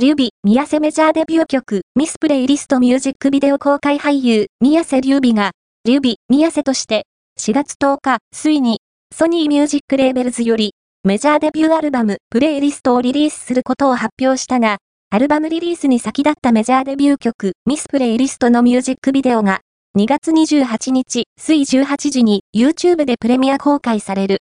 リュビ、宮瀬メジャーデビュー曲、ミスプレイリストミュージックビデオ公開俳優、宮瀬リュビが、リュビ、宮瀬として、4月10日、ついに、ソニーミュージックレーベルズより、メジャーデビューアルバム、プレイリストをリリースすることを発表したが、アルバムリリースに先立ったメジャーデビュー曲、ミスプレイリストのミュージックビデオが、2月28日、水18時に YouTube でプレミア公開される。